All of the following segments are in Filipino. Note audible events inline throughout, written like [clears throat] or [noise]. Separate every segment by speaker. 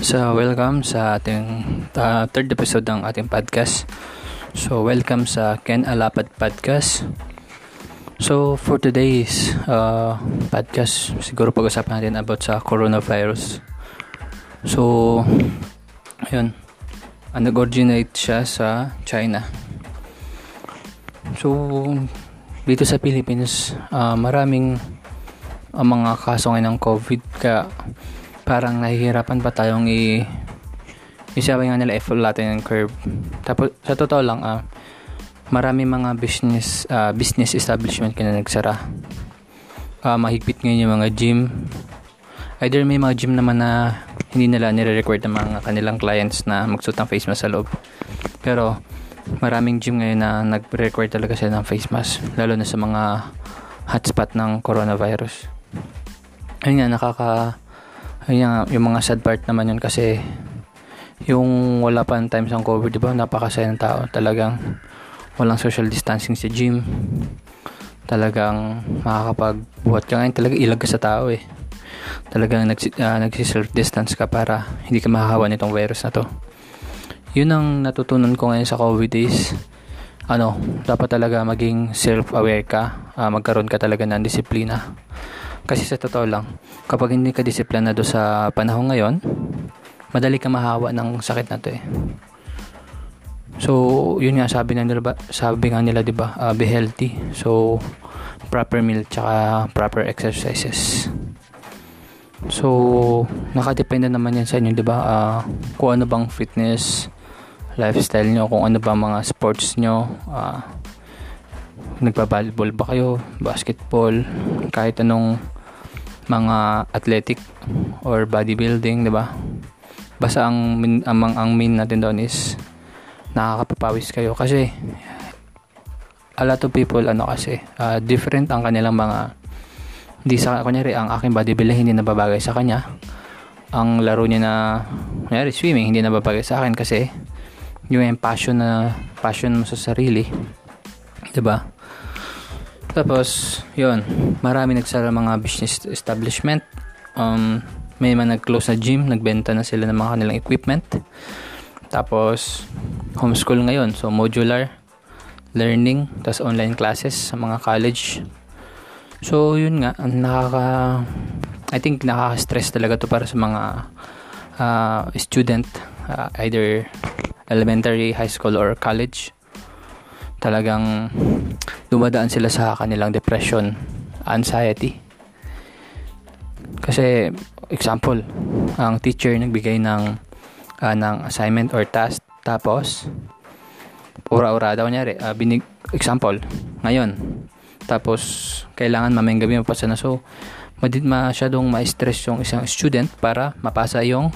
Speaker 1: So, welcome sa ating uh, third episode ng ating podcast. So, welcome sa Ken Alapad Podcast. So, for today's uh, podcast, siguro pag-usapan natin about sa coronavirus. So, ayun, uh, nag-originate siya sa China. So, dito sa Philippines, uh, maraming uh, mga kaso ng COVID kaya parang nahihirapan pa tayong i isabi nga nila i-flatten yung curve. Tapos sa totoo lang ah, marami mga business uh, business establishment kaya nagsara. Uh, mahigpit ngayon yung mga gym. Either may mga gym naman na hindi nila nire-record ng mga kanilang clients na magsuot ng face mask sa loob. Pero maraming gym ngayon na nag-record talaga sila ng face mask lalo na sa mga hotspot ng coronavirus. Ayun nga, nakaka Ayun yung mga sad part naman yun kasi yung wala pa ng times ng COVID, di ba? Napakasaya ng tao. Talagang walang social distancing sa gym. Talagang makakapagbuhat ka ngayon. Talaga ilag ka sa tao eh. Talagang nagsi, uh, nagsi-self-distance ka para hindi ka mahahawa nitong virus na to. Yun ang natutunan ko ngayon sa COVID is ano, dapat talaga maging self-aware ka. Uh, magkaroon ka talaga ng disiplina kasi sa totoo lang, kapag hindi ka disiplinado sa panahon ngayon, madali ka mahawa ng sakit na to eh. So, yun nga sabi nga nila, sabi nga nila 'di ba, uh, be healthy. So, proper meal tsaka proper exercises. So, nakadepende naman yan sa inyo, 'di ba? Uh, kung ano bang fitness lifestyle nyo, kung ano ba mga sports nyo, uh, nagba-volleyball ba kayo, basketball, kahit anong mga athletic or bodybuilding, 'di ba? Basta ang amang ang main natin doon is nakakapapawis kayo kasi a lot of people ano kasi uh, different ang kanilang mga hindi sa kunyari ang aking bodybuilding hindi nababagay sa kanya ang laro niya na kunyari swimming hindi nababagay sa akin kasi yung passion na passion mo sa sarili 'di ba tapos, yun, marami nagsara mga business establishment. Um, may mga nag-close na gym, nagbenta na sila ng mga kanilang equipment. Tapos, homeschool ngayon. So, modular learning, tapos online classes sa mga college. So, yun nga, nakaka... I think nakaka-stress talaga to para sa mga uh, student, uh, either elementary, high school, or college talagang dumadaan sila sa kanilang depression, anxiety. Kasi example, ang teacher nagbigay ng uh, ng assignment or task tapos ura-ura daw niya uh, binig example ngayon tapos kailangan mamayang gabi mapasa na so madid masyadong ma-stress yung isang student para mapasa yung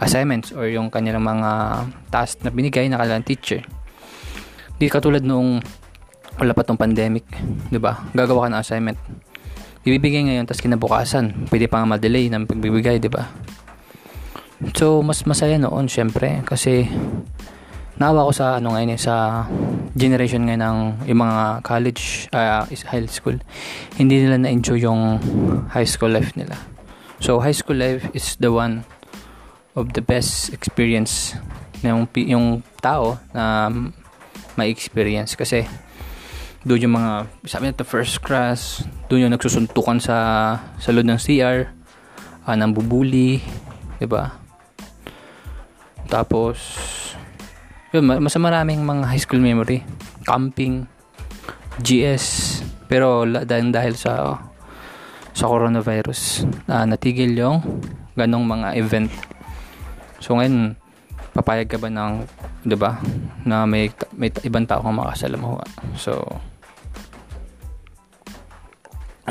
Speaker 1: assignments or yung kanilang mga task na binigay na kanilang teacher Di katulad nung wala pa tong pandemic, 'di ba? Gagawa ka ng assignment. Ibibigay ngayon tapos kinabukasan, pwede pa nga ma-delay ng pagbibigay, 'di ba? So, mas masaya noon syempre kasi naawa ko sa ano ngayon eh, sa generation ngayon ng yung mga college uh, high school hindi nila na-enjoy yung high school life nila so high school life is the one of the best experience ng yung tao na may experience kasi doon yung mga sabi natin first class doon yung nagsusuntukan sa sa loob ng CR ah, nang bubuli di ba? Tapos yun mas maraming mga high school memory camping GS pero dahil dahil sa sa coronavirus uh, natigil yung ganong mga event. So ngayon papayag ka ba ng 'di ba na may may ibang tao kang makasalamuha so [clears throat]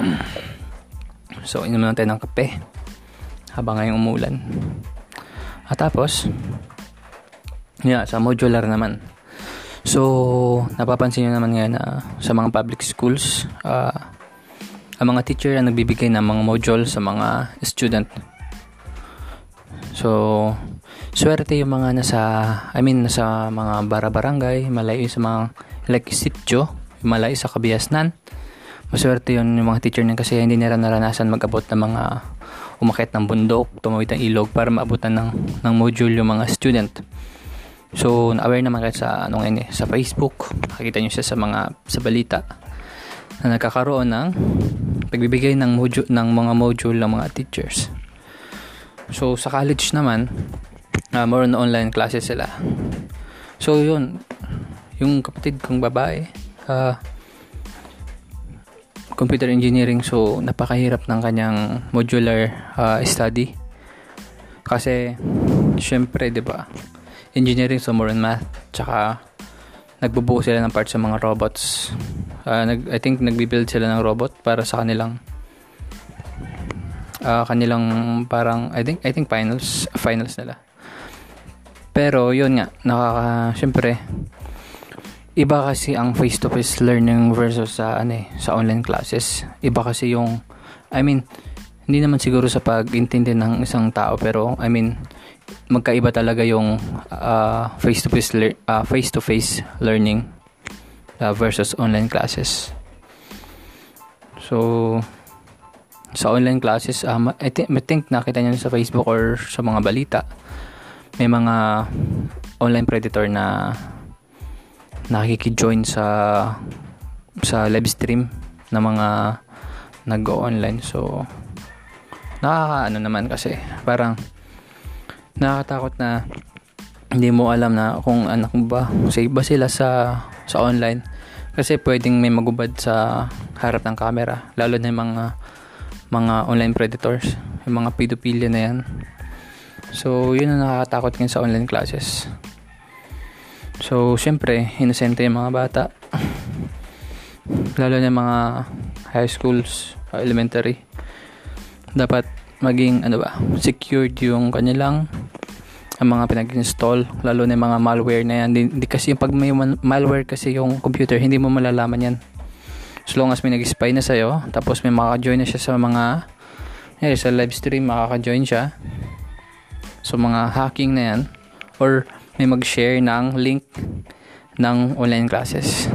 Speaker 1: so inom lang tayo ng kape habang ngayong umulan at tapos yeah, sa modular naman. So napapansin nyo naman ngayon na sa mga public schools uh, ang mga teacher ang nagbibigay ng mga module sa mga student. So swerte yung mga nasa I mean nasa mga bara-barangay malayo sa mga like sityo malayo sa kabiasnan maswerte yun yung mga teacher niyan kasi hindi nila naranasan mag-abot ng mga umakit ng bundok, tumawid ng ilog para maabutan ng, ng module yung mga student. So, na-aware naman kayo sa, ano ngayon eh, sa Facebook. Nakikita nyo siya sa mga, sa balita na nagkakaroon ng pagbibigay ng module, ng mga module ng mga teachers. So, sa college naman, uh, more on online classes sila. So, yun. Yung kapatid kong babae, uh, computer engineering so napakahirap ng kanyang modular uh, study kasi syempre 'di ba engineering so more on math tsaka nagbubuo sila ng parts sa mga robots uh, nag, I think nagbi-build sila ng robot para sa kanilang uh, kanilang parang I think I think finals finals nila pero yun nga nakaka syempre iba kasi ang face-to-face learning versus sa ano eh, sa online classes. Iba kasi yung I mean, hindi naman siguro sa pag-intindi ng isang tao pero I mean, magkaiba talaga yung uh, face-to-face uh, face-to-face learning uh, versus online classes. So sa online classes, um, I, th- I think nakita niyo sa Facebook or sa mga balita, may mga online predator na nakiki-join sa sa live stream ng mga nag-online. So, nakakaano naman kasi. Parang nakakatakot na hindi mo alam na kung anak mo ba safe ba sila sa sa online. Kasi pwedeng may magubad sa harap ng camera lalo na yung mga mga online predators. Yung mga pedophilia na yan so yun ang nakakatakot ngayon sa online classes So, syempre, inosente yung mga bata. Lalo na mga high schools, elementary. Dapat maging, ano ba, secured yung kanilang ang mga pinag-install. Lalo na yung mga malware na yan. Hindi kasi yung pag may malware kasi yung computer, hindi mo malalaman yan. As long as may nag-spy na sa'yo, tapos may makaka-join na siya sa mga, eh, sa live stream, makaka-join siya. So, mga hacking na yan. Or, may mag-share ng link ng online classes.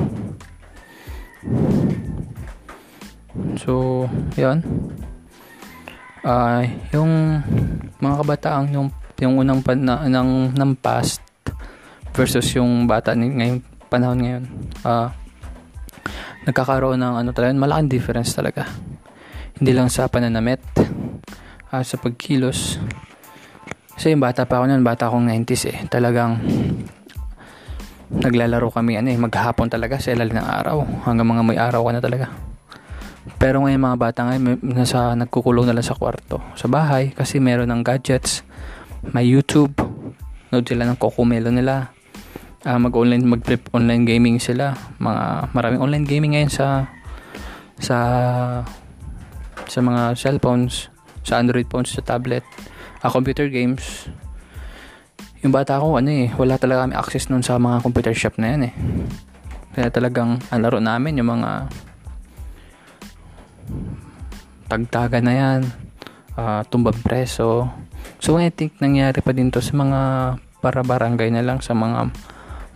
Speaker 1: So, yon uh, yung mga kabataan yung yung unang pan, na, ng, ng past versus yung bata ni, ngayong panahon ngayon uh, nagkakaroon ng ano talaga malaking difference talaga hindi lang sa pananamit uh, sa pagkilos kasi yung bata pa ako noon, bata akong 90s eh. Talagang naglalaro kami ano eh, maghapon talaga sa ilalim ng araw. Hanggang mga may araw ka na talaga. Pero ngayon mga bata ngayon, nasa, nagkukulong na lang sa kwarto. Sa bahay, kasi meron ng gadgets. May YouTube. Nood sila ng kokumelo nila. Uh, mag-online, mag-trip online gaming sila. Mga, maraming online gaming ngayon sa sa sa mga cellphones, sa Android phones, sa tablet uh, computer games, yung bata ko, ano eh, wala talaga kami access nun sa mga computer shop na yan eh. Kaya talagang, ang laro namin, yung mga tagtaga na yan, uh, tumbang preso. So, I think nangyari pa din to sa mga para barangay na lang, sa mga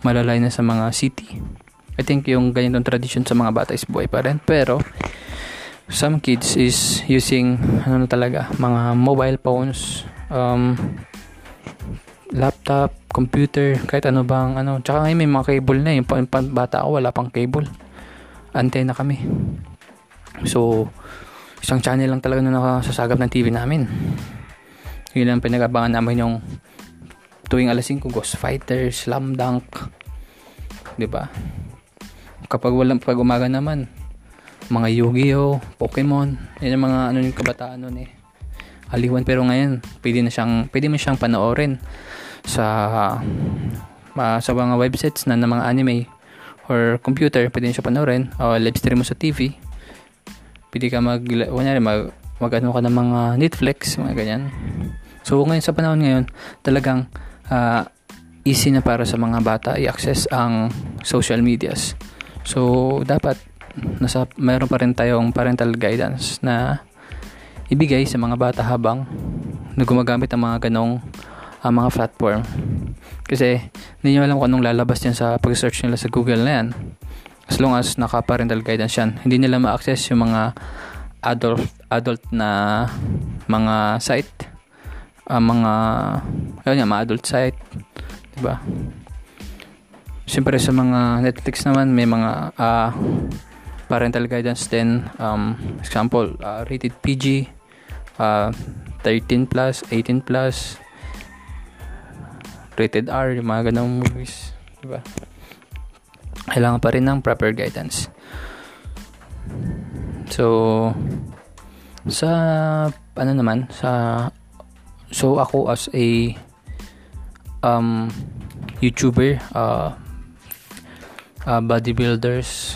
Speaker 1: malalay na sa mga city. I think yung ganitong tradition sa mga bata is buhay pa rin. Pero, some kids is using, ano talaga, mga mobile phones, um, laptop, computer, kahit ano bang ano. Tsaka ngayon may mga cable na yung eh. bata ako wala pang cable. Antena kami. So, isang channel lang talaga na nakasasagap ng TV namin. Yun lang pinag-abangan namin yung tuwing alas 5 Ghost Fighter, Slam Dunk. 'Di ba? Kapag walang pag umaga naman, mga Yu-Gi-Oh, Pokemon, yun yung mga ano yung kabataan noon eh aliwan pero ngayon pwede na siyang pwede mo siyang panoorin sa uh, sa mga websites na ng mga anime or computer. Pwede siya panoorin. O live stream mo sa TV pwede ka mag kunyari mag mag ano ka ng mga Netflix mga ganyan. So ngayon sa panahon ngayon talagang uh, easy na para sa mga bata i-access ang social medias. So dapat nasa mayroon pa rin tayong parental guidance na ibigay sa mga bata habang gumagamit ng mga ganong uh, mga platform. Kasi hindi nyo alam kung anong lalabas yan sa pag-search nila sa Google na yan. As long as naka-parental guidance yan, hindi nila ma-access yung mga adult adult na mga site. Uh, mga ayun nga, mga adult site. Diba? Siyempre sa mga Netflix naman may mga uh, parental guidance din. Um, example uh, rated PG uh, 13 plus 18 plus rated R yung mga ganong movies diba kailangan pa rin ng proper guidance. So sa ano naman sa so ako as a um YouTuber uh, uh bodybuilders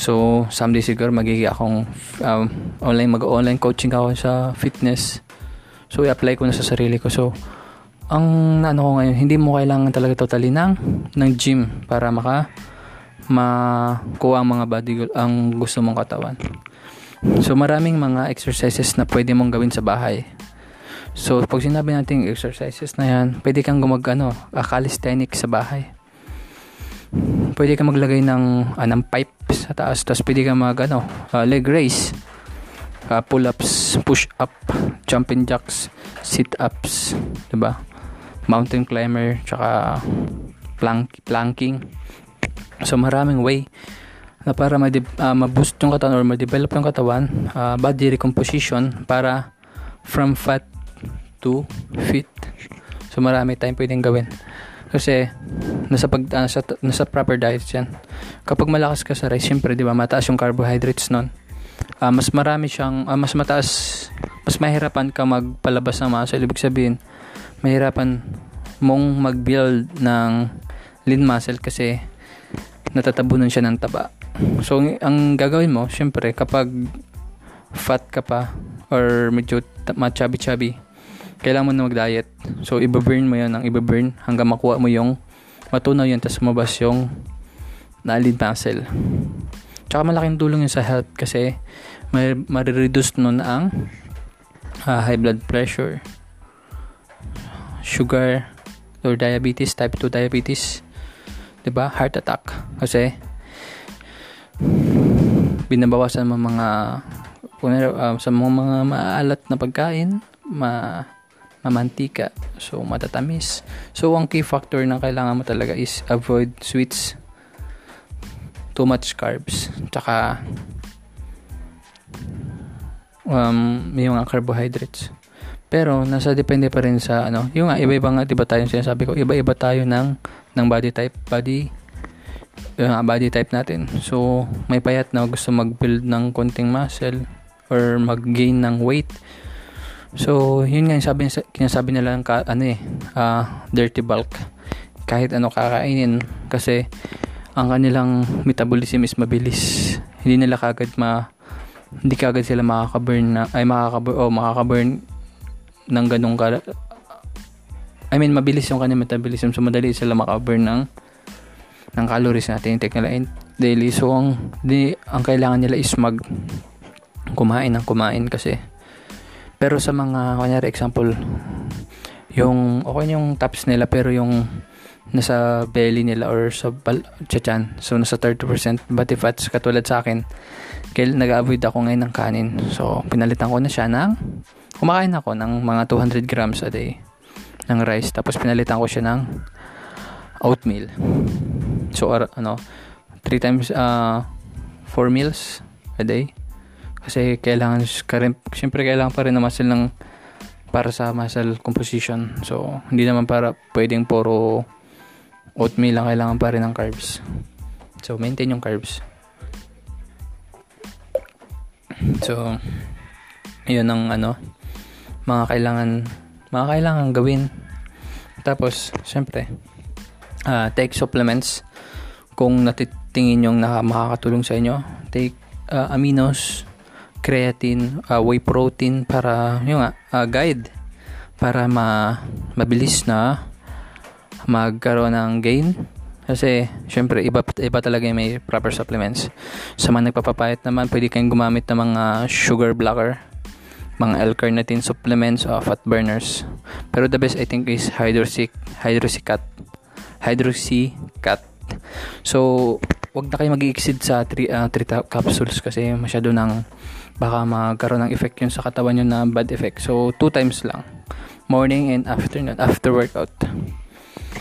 Speaker 1: So, someday siguro magiging akong um, online, mag-online coaching ako sa fitness. So, i-apply ko na sa sarili ko. So, ang ano ko ngayon, hindi mo kailangan talaga totally ng, ng gym para maka makuha ang mga body ang gusto mong katawan. So, maraming mga exercises na pwede mong gawin sa bahay. So, pag sinabi natin exercises na yan, pwede kang gumag, ano, calisthenics sa bahay pwede ka maglagay ng uh, ng pipe sa taas tapos pwede ka mag ano, uh, leg raise. Uh, pull ups push up jumping jacks sit ups 'di ba? Mountain climber tsaka plank planking. So maraming way na para ma- uh, ma-boost yung katawan or ma-develop yung katawan uh, body recomposition para from fat to fit. So marami tayong pwedeng gawin kasi nasa pag uh, nasa, nasa proper diet 'yan. Kapag malakas ka sa rice, syempre 'di ba, mataas yung carbohydrates noon. Uh, mas marami siyang uh, mas mataas mas mahirapan ka magpalabas ng muscle. Ibig sabihin, mahirapan mong mag-build ng lean muscle kasi natatabunan siya ng taba. So, ang gagawin mo, syempre, kapag fat ka pa or medyo ma-chubby-chubby, kailangan mo na mag-diet. So, iba-burn mo yun ang iba-burn hanggang makuha mo yung matunaw yun tapos mabas yung nalid muscle. Tsaka malaking tulong yun sa health kasi marireduce nun ang uh, high blood pressure, sugar, or diabetes, type 2 diabetes, 'di ba? Heart attack kasi binabawasan mo mga uh, sa mga, mga maalat na pagkain, ma mamantika. So, matatamis. So, ang key factor na kailangan mo talaga is avoid sweets, too much carbs, tsaka um, yung mga carbohydrates. Pero, nasa depende pa rin sa, ano, yung nga, iba-iba nga, diba tayo sinasabi ko, iba-iba tayo ng, ng body type, body, uh, body type natin. So, may payat na gusto mag-build ng konting muscle or mag-gain ng weight So, yun nga yung sabi, kinasabi nila ng ka, ano eh, uh, dirty bulk. Kahit ano kakainin kasi ang kanilang metabolism is mabilis. Hindi nila kagad ma hindi kagad sila makaka-burn na ay makaka-burn oh, makaka-burn ng ganung ka I mean mabilis yung kanilang metabolism so madali sila maka-burn ng ng calories natin intake nila daily so ang di, ang kailangan nila is mag kumain ng kumain kasi pero sa mga, kunyari example, yung, okay yung tops nila pero yung nasa belly nila or sa bal- tiyan. So, nasa 30% body fats katulad sa akin. Kaya nag-avoid ako ngayon ng kanin. So, pinalitan ko na siya ng, kumakain ako ng mga 200 grams a day ng rice. Tapos, pinalitan ko siya ng oatmeal. So, ar- ano, 3 times, uh, 4 meals a day. Kasi kailangan, siyempre kailangan pa rin na muscle ng para sa muscle composition. So, hindi naman para pwedeng puro oatmeal lang kailangan pa rin ng carbs. So, maintain yung carbs. So, yun ang ano, mga kailangan, mga kailangan gawin. Tapos, syempre, uh, take supplements kung natitingin yung na makakatulong sa inyo. Take uh, aminos, creatine, uh, whey protein para yung uh, guide. Para ma mabilis na magkaroon ng gain. Kasi syempre iba iba talaga yung may proper supplements. Sa mga nagpapapayat naman pwede kayong gumamit ng mga sugar blocker mga L-carnitine supplements o fat burners. Pero the best I think is hydroxy hydroxycat hydroxycat so wag na kayo mag-exceed sa 3 uh, three capsules kasi masyado nang baka magkaroon ng effect yun sa katawan nyo na bad effect. So, 2 times lang. Morning and afternoon, after workout.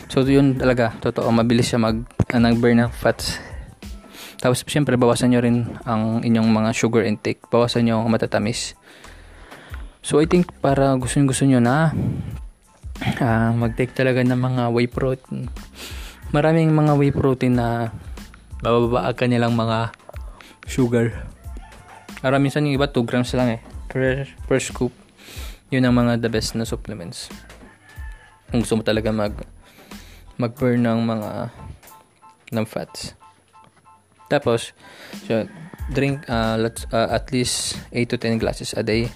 Speaker 1: So, yun talaga, totoo, mabilis siya mag, uh, nag-burn ng fats. Tapos, syempre, bawasan nyo rin ang inyong mga sugar intake. Bawasan nyo ang matatamis. So, I think para gusto-gusto nyo na uh, mag-take talaga ng mga whey protein. Maraming mga whey protein na bababa ka nilang mga sugar. Para minsan yung iba 2 grams lang eh. Per, per scoop. Yun ang mga the best na supplements. Kung gusto mo talaga mag mag-burn ng mga ng fats. Tapos, so, drink uh, let's, uh, at least 8 to 10 glasses a day.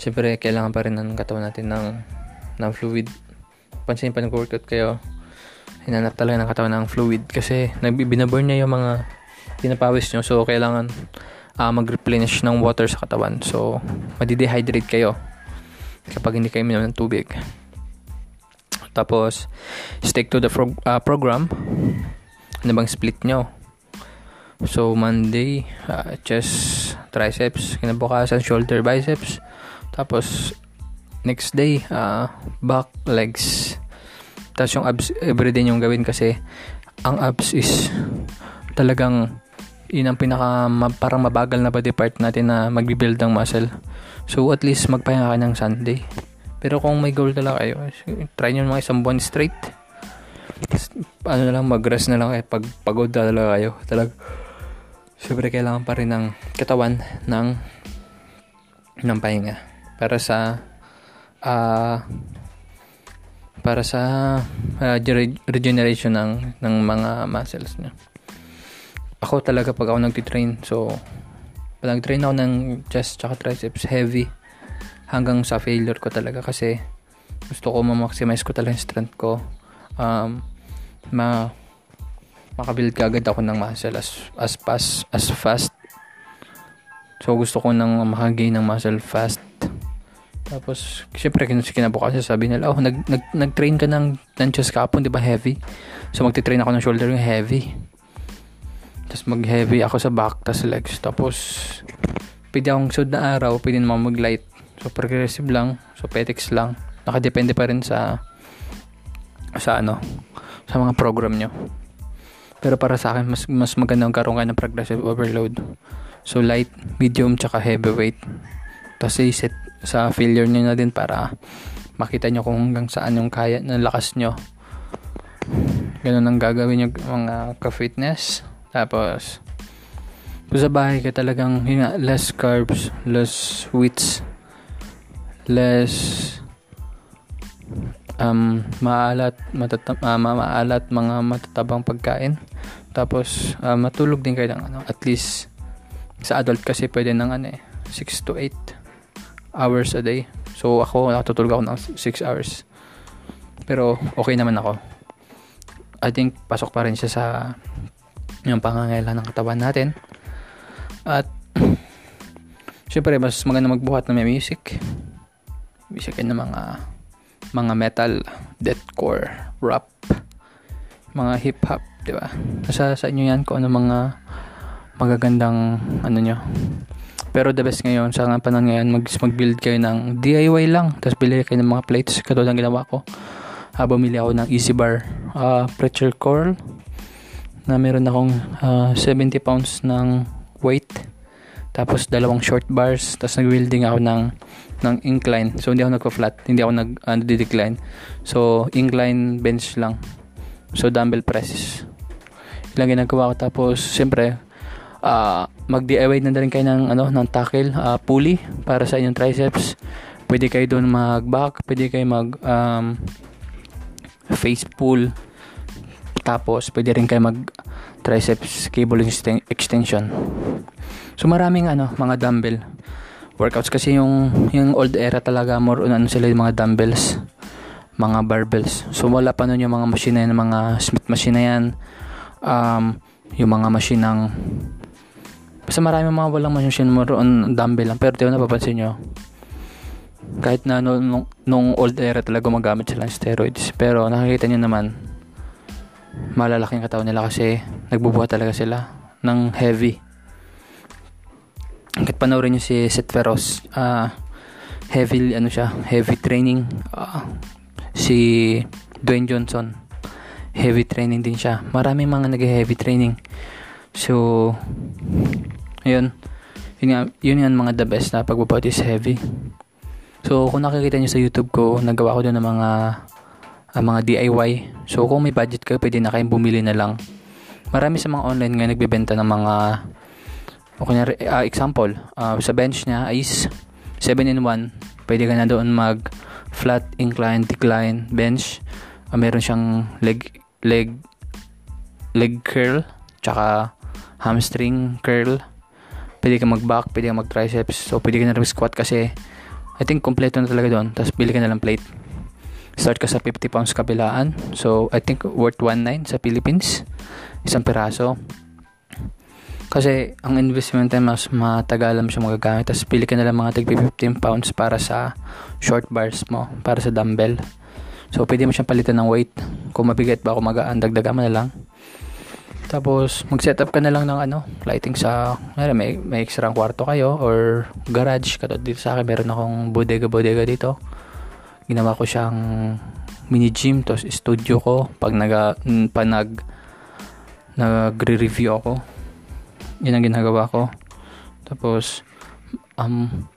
Speaker 1: Siyempre, kailangan pa rin ng katawan natin ng, ng fluid. Pansin pa nag-workout kayo, hinanap talaga ng katawan ng fluid kasi binaburn niya yung mga pinapawis nyo. So, kailangan uh, mag-replenish ng water sa katawan. So, madidehydrate kayo kapag hindi kayo minom ng tubig. Tapos, stick to the pro- uh, program. Ano bang split nyo? So, Monday, uh, chest, triceps, kinabukasan, shoulder, biceps. Tapos, next day, uh, back, legs. Tapos yung abs, everyday yung gawin kasi ang abs is talagang yun ang pinaka parang mabagal na body part natin na magbi-build ng muscle. So at least magpahinga ka ng Sunday. Pero kung may goal talaga kayo, try nyo mga isang buwan straight. Ano na lang, mag-rest na lang eh. Pag pagod talaga kayo. Talag, syempre kailangan pa rin ng katawan ng ng pahinga. Para sa uh, para sa uh, regeneration ng ng mga muscles niya. Ako talaga pag ako nagti-train, so pag nag-train ako ng chest tsaka triceps heavy hanggang sa failure ko talaga kasi gusto ko ma-maximize ko talaga yung strength ko. Um, ma makabuild kagad ako ng muscle as, as fast as fast. So gusto ko nang makagain ng muscle fast tapos syempre kinabukasan sabi nila oh nag, nag, nag-train ka ng, ng chest kapon di ba heavy so magti-train ako ng shoulder yung heavy tapos mag heavy ako sa back tapos legs tapos pwede akong sud na araw pwede naman mag light So, progressive lang. So, petics lang. Nakadepende pa rin sa sa ano, sa mga program nyo. Pero para sa akin, mas, mas maganda ang karoon kayo ng progressive overload. So, light, medium, tsaka heavyweight. Tapos, set sa failure nyo na din para makita nyo kung hanggang saan yung kaya ng lakas nyo. Ganun ang gagawin yung mga ka-fitness. Tapos, sa bahay ka talagang yun nga, less carbs, less sweets, less um, maalat, matata- uh, maalat mga matatabang pagkain. Tapos uh, matulog din kayo ng ano, at least sa adult kasi pwede ng ano eh, 6 to 8 hours a day. So ako natutulog ako ng 6 hours. Pero okay naman ako. I think pasok pa rin siya sa yung pangangailangan ng katawan natin. At [clears throat] syempre mas maganda magbuhat na may music ibig ng mga mga metal, deathcore, rap, mga hip hop, 'di ba? Nasa sa inyo 'yan kung ano mga magagandang ano nyo. Pero the best ngayon sa panahon ngayon mag mag-build kayo ng DIY lang. Tapos bili kayo ng mga plates. Katulad ng ginawa ko. Uh, bumili ako ng Easy Bar. Uh, pressure coil na meron akong uh, 70 pounds ng weight. Tapos dalawang short bars. Tapos nag-welding ako ng ng incline. So hindi ako nagpa-flat. Hindi ako nag uh, decline so incline bench lang. So dumbbell presses. Ilang ginagawa ko. Tapos siyempre uh, mag DIY na rin kayo ng ano ng tackle uh, pulley para sa inyong triceps pwede kayo doon mag back pwede kayo mag um, face pull tapos pwede rin kayo mag triceps cable extension So maraming ano, mga dumbbell workouts kasi yung yung old era talaga more on ano sila yung mga dumbbells, mga barbells. So wala pa noon yung mga machine na yan, mga Smith machine na yan. Um, yung mga machine ng basta marami mga walang machine more on dumbbell lang. Pero tayo napapansin nyo, kahit na nung, nung old era talaga gumagamit sila ng steroids. Pero nakikita nyo naman, malalaking katawan nila kasi nagbubuhat talaga sila ng heavy. Kahit panoorin nyo si Seth Feroz, uh, heavy, ano siya, heavy training. Uh, si Dwayne Johnson, heavy training din siya. Maraming mga nag-heavy training. So, ayun. Yun, nga, yun yan mga the best na pagbubuhat is heavy. So, kung nakikita nyo sa YouTube ko, nagawa ko doon ng mga uh, mga DIY. So, kung may budget kayo, pwede na kayong bumili na lang marami sa mga online ngayon nagbebenta ng mga o kunyari, uh, example, uh, sa bench niya is 7 in 1. Pwede ka na doon mag flat, incline, decline, bench. Uh, meron siyang leg, leg, leg curl, tsaka hamstring curl. Pwede ka mag back, pwede ka mag triceps. So, pwede ka na rin squat kasi I think kompleto na talaga doon. Tapos, bili ka na lang plate. Start ka sa 50 pounds kabilaan. So, I think worth 1.9 sa Philippines isang piraso. Kasi ang investment time mas matagalan mo siya magagamit. Tapos pili ka na lang mga tig 15 pounds para sa short bars mo, para sa dumbbell. So pwede mo siyang palitan ng weight. Kung mabigat ba, kung magaan, dagdagan mo na lang. Tapos mag-setup ka na lang ng ano, lighting sa, may, may extra kwarto kayo or garage. Katulad dito sa akin, meron akong bodega-bodega dito. Ginawa ko siyang mini gym, tapos studio ko. Pag nag, pag nag nagre-review ako yun ang ginagawa ko tapos um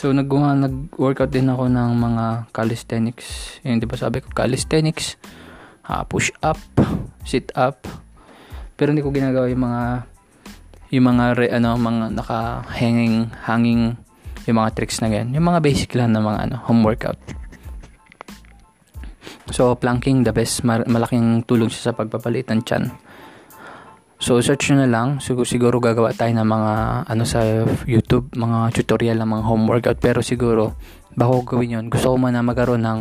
Speaker 1: so nag nag-workout din ako ng mga calisthenics yun di ba sabi ko calisthenics uh, push up sit up pero hindi ko ginagawa yung mga yung mga re, ano mga naka hanging yung mga tricks na ganyan yung mga basic lang na mga ano home workout So, planking, the best. malaking tulong siya sa pagpapalit ng chan. So, search nyo na lang. Siguro, siguro gagawa tayo ng mga, ano sa YouTube, mga tutorial ng mga home workout. Pero siguro, bako gawin yun, gusto ko na magkaroon ng,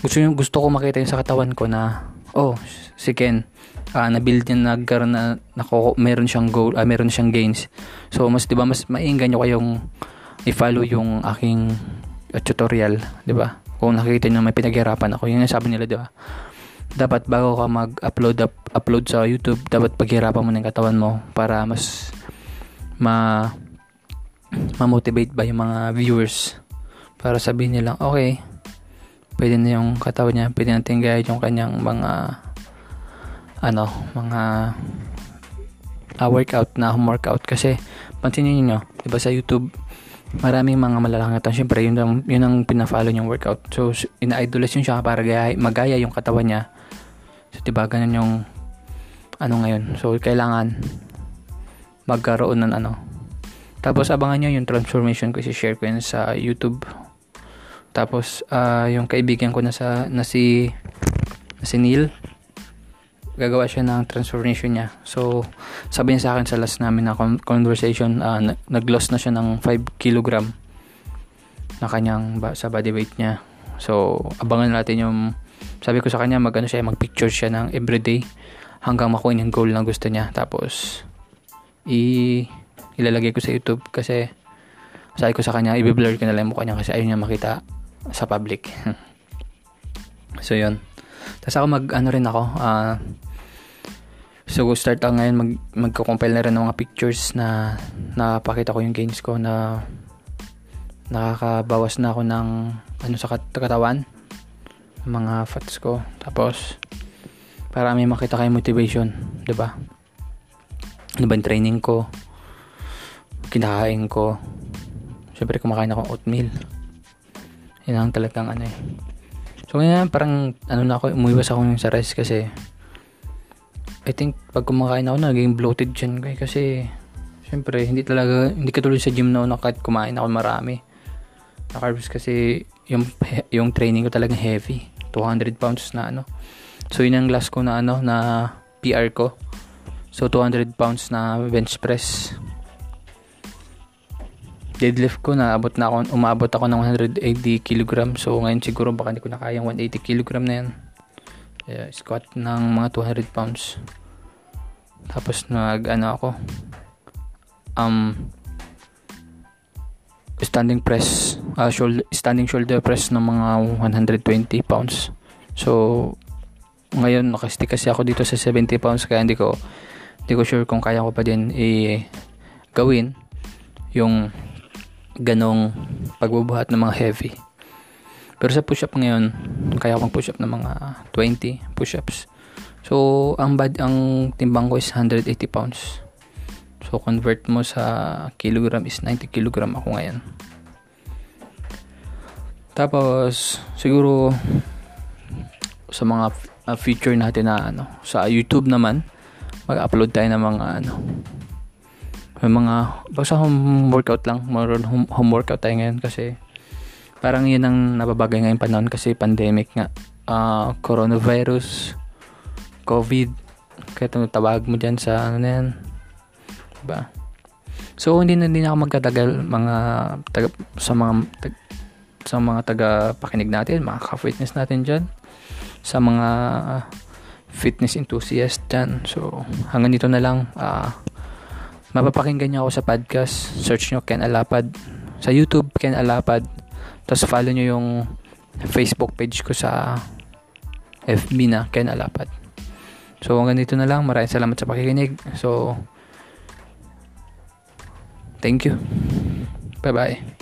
Speaker 1: gusto, nyo, gusto ko makita yung sa katawan ko na, oh, si Ken, uh, na-build niya, nagkaroon na, nako, meron siyang goal, uh, meron siyang gains. So, mas, di ba, mas mainggan nyo kayong i-follow yung aking uh, tutorial, di ba? kung nakikita nyo may pinaghirapan ako yun yung sabi nila di ba dapat bago ka mag-upload up, upload sa YouTube dapat paghirapan mo ng katawan mo para mas ma ma-motivate ba yung mga viewers para sabihin nila okay pwede na yung katawan niya pwede natin gaya yung kanyang mga ano mga uh, workout na home workout kasi pansinin niyo di ba sa YouTube maraming mga malalangatan. Siyempre, yun ang, yun ang pina-follow niyang workout. So, ina-idolize yun siya para gaya, magaya yung katawan niya. So, diba, ganun yung ano ngayon. So, kailangan magkaroon ng ano. Tapos, abangan nyo yung transformation ko. Si-share ko yun sa YouTube. Tapos, uh, yung kaibigan ko na, sa, na si na si Neil gagawa siya ng transformation niya. So, sabi niya sa akin sa last namin na conversation, uh, nag-loss na siya ng 5 kg na kanyang ba, sa body weight niya. So, abangan natin yung sabi ko sa kanya mag ano siya, mag-picture siya ng everyday hanggang makuha yung goal na gusto niya. Tapos, i ilalagay ko sa YouTube kasi sabi ko sa kanya, i-blur ko na lang yung mukha niya kasi ayaw niya makita sa public. [laughs] so, yun. Tapos ako mag, ano rin ako, uh, So, start ako ngayon, mag, magko-compile na rin ng mga pictures na napakita ko yung gains ko na nakakabawas na ako ng ano sa katawan. Mga fats ko. Tapos para may makita kayo motivation 'di ba? Ano ba yung training ko? Kinakain ko? Syempre kumakain ako oatmeal yun ang talagang ano eh. So ngayon parang ano na ako umuiwas ako sa rice kasi I think pag kumakain ako naging bloated dyan ko kasi syempre hindi talaga hindi katulad sa gym na kahit kumain ako marami. Na carbs kasi yung [laughs] yung training ko talaga heavy. 200 pounds na ano. So yun ang last ko na ano na PR ko. So 200 pounds na bench press deadlift ko na abot na ako umabot ako ng 180 kg so ngayon siguro baka hindi ko na kayang 180 kg na yan. Yeah, squat ng mga 200 pounds. Tapos nag ano ako um standing press uh, shoulder, standing shoulder press ng mga 120 pounds. So ngayon nakastick kasi ako dito sa 70 pounds kaya hindi ko hindi ko sure kung kaya ko pa din i gawin yung ganong pagbubuhat ng mga heavy. Pero sa push-up ngayon kaya ko push-up ng mga 20 push-ups. So ang bad ang timbang ko is 180 pounds. So convert mo sa kilogram is 90 kilogram ako ngayon. Tapos siguro sa mga uh, feature natin na ano sa YouTube naman mag-upload tayo ng mga ano may mga basta home workout lang more home, home workout tayo ngayon kasi parang yun ang nababagay ngayong panahon kasi pandemic nga uh, coronavirus covid kaya tawag mo dyan sa ano na yan diba so hindi na din ako magtatagal mga taga, sa mga tag, sa mga taga pakinig natin mga ka-fitness natin dyan sa mga fitness enthusiast dyan. So, hanggang dito na lang. Uh, mapapakinggan niyo ako sa podcast. Search nyo Ken Alapad. Sa YouTube, Ken Alapad. Tapos follow nyo yung Facebook page ko sa FB na Ken Alapad. So, hanggang dito na lang. Maraming salamat sa pakikinig. So, thank you. Bye-bye.